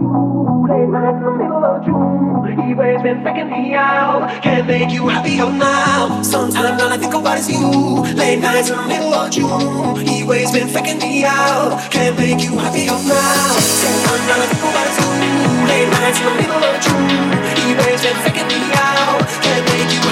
Ooh, late nights in the middle of June. He waves been faking me out. Can't make you happier oh, now. Sometimes all I think about is you. Late nights in the middle of June. He waves been faking me out. Can't make you happier oh, now. Sometimes all I think about is you. Late nights in the middle of June. He waves been faking me out. Can't make you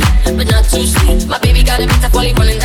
I had so much my baby got a next one. You better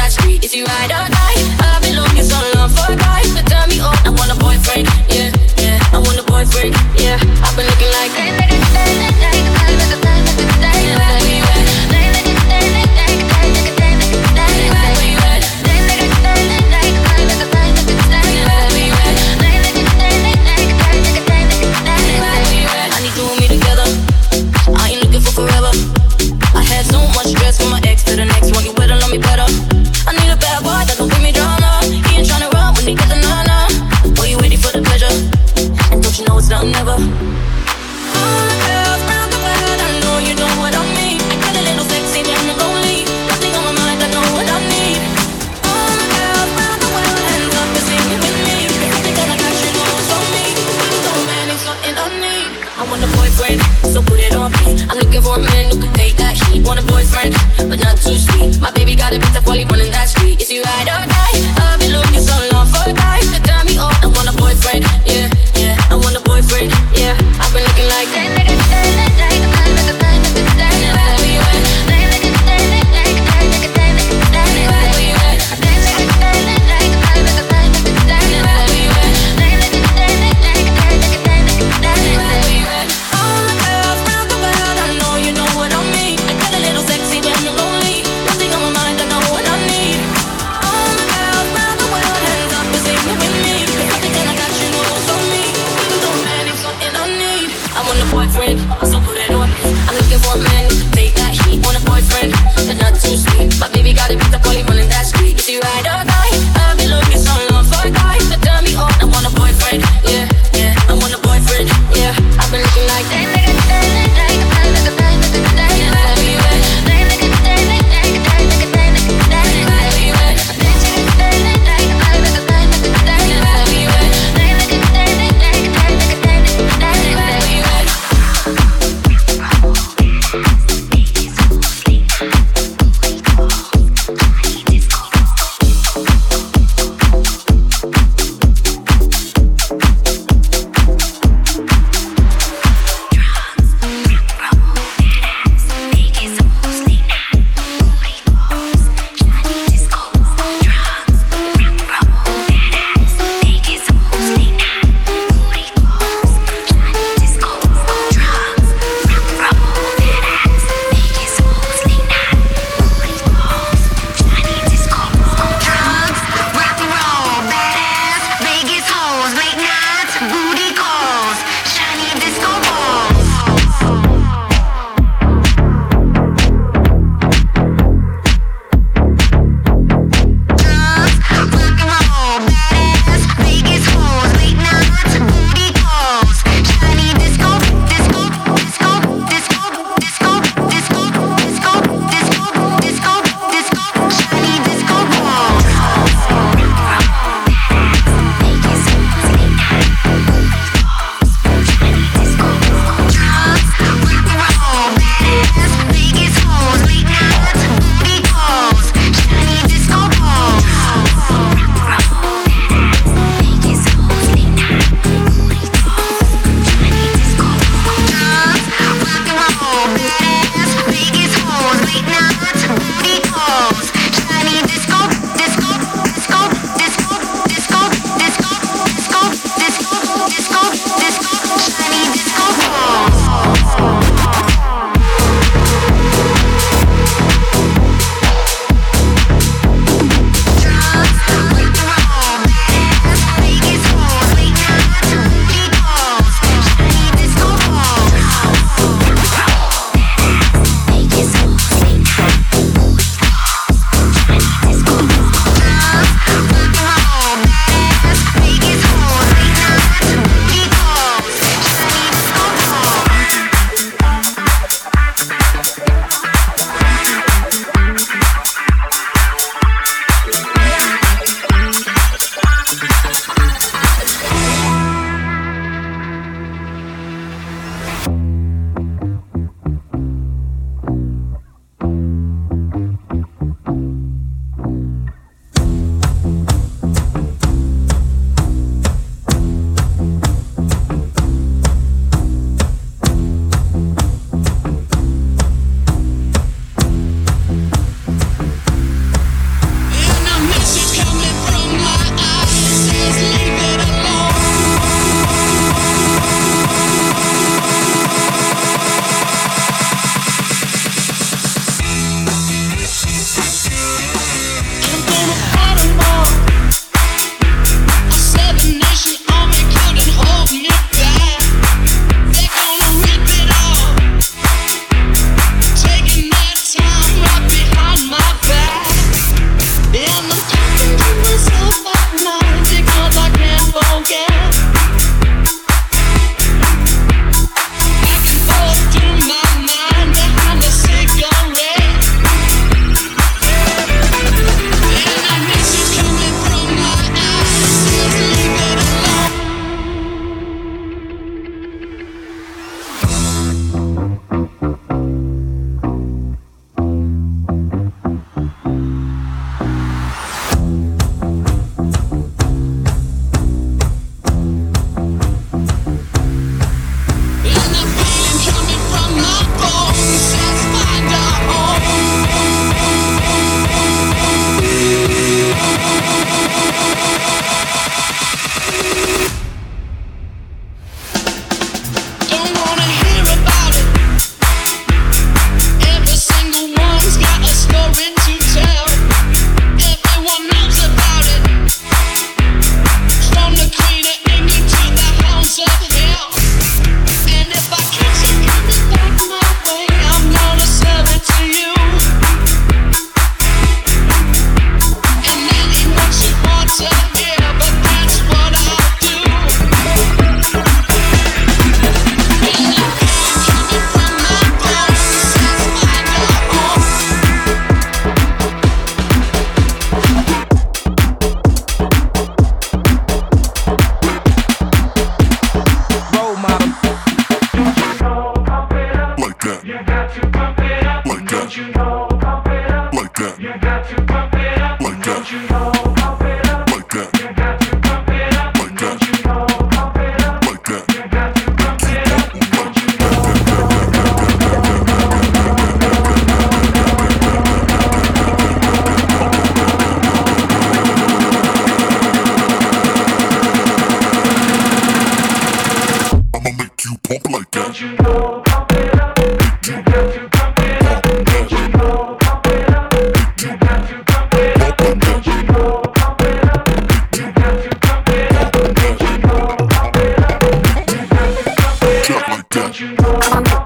Don't you know?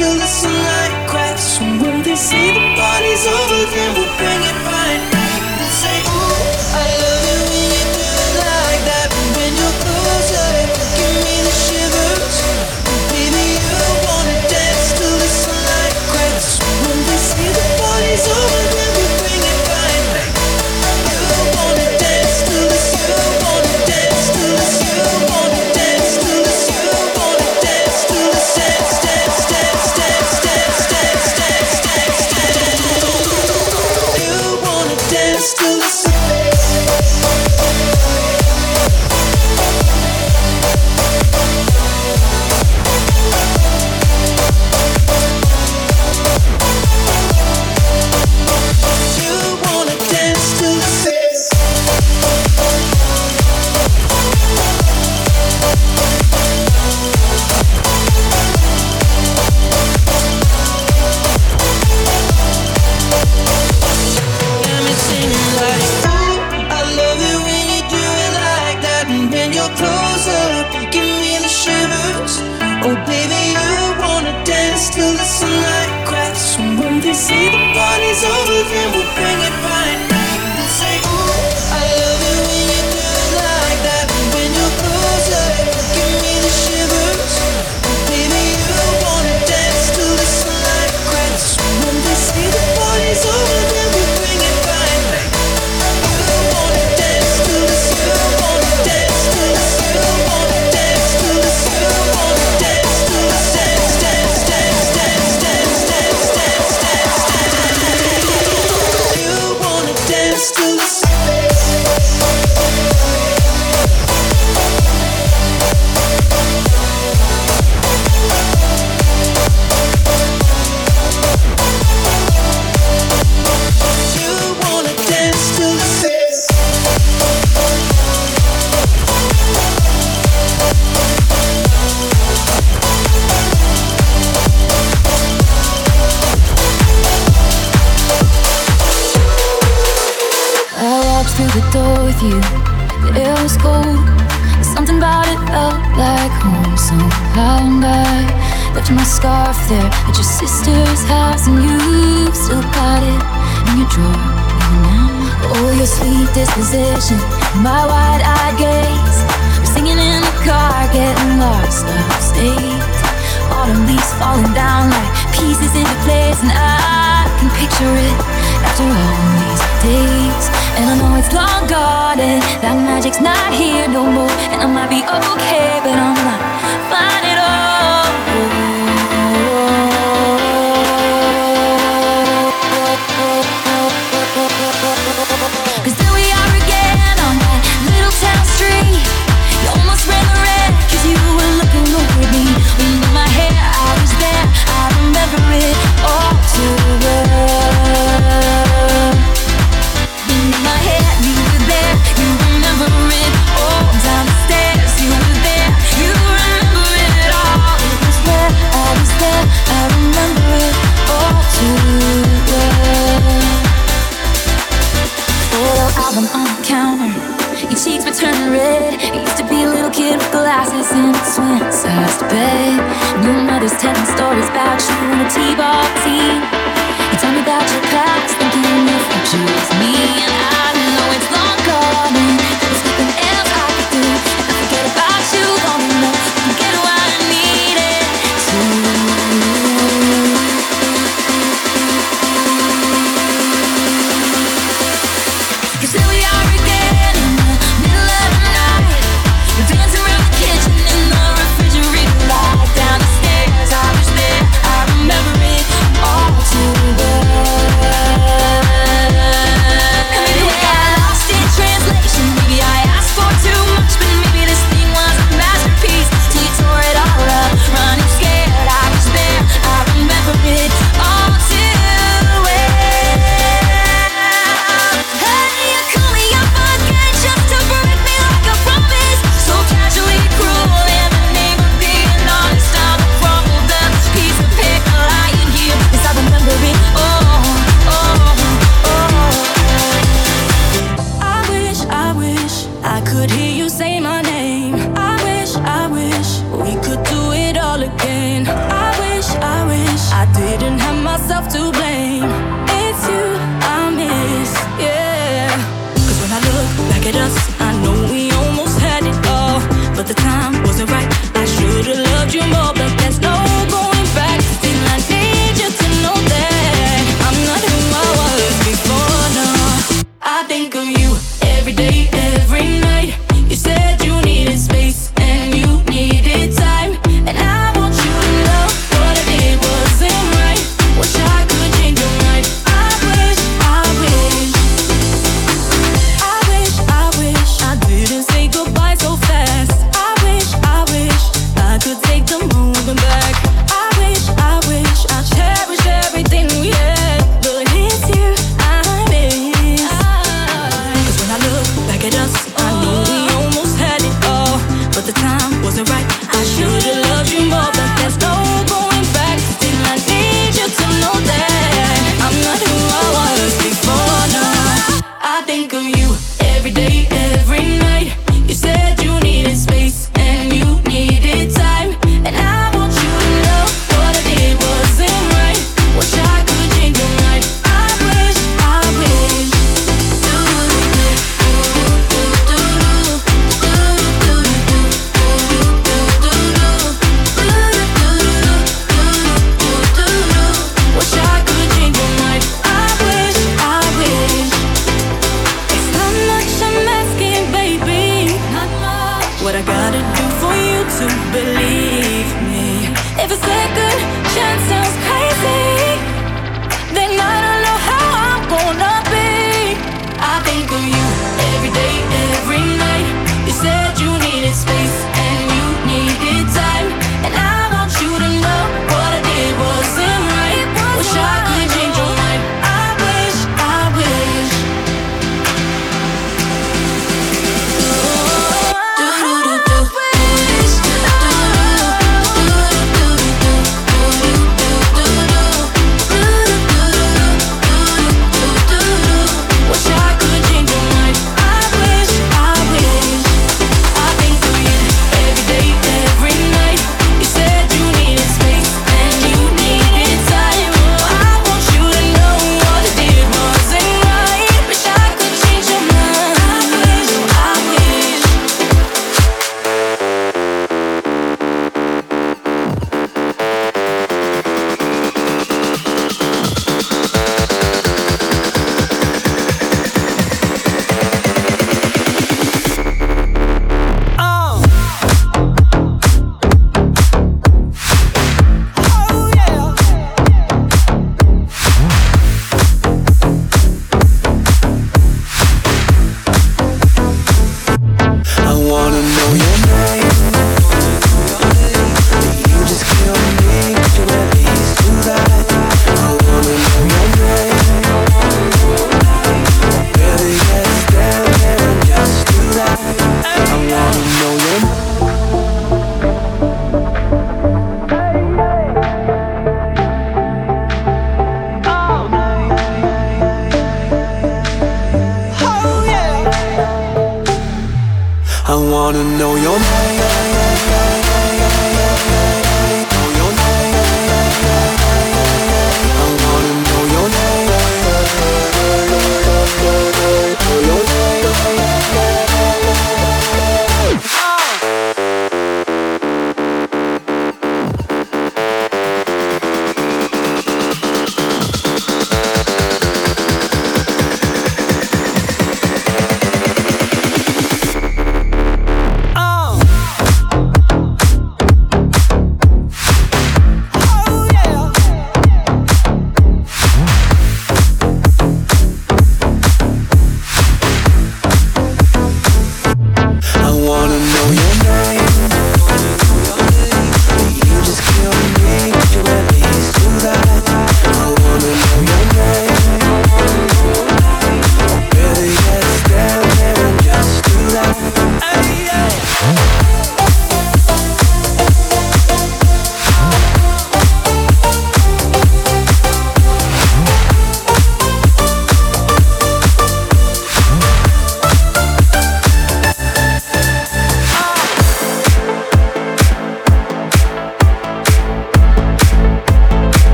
feel the sun.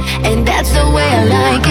To the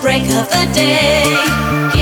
break of the day.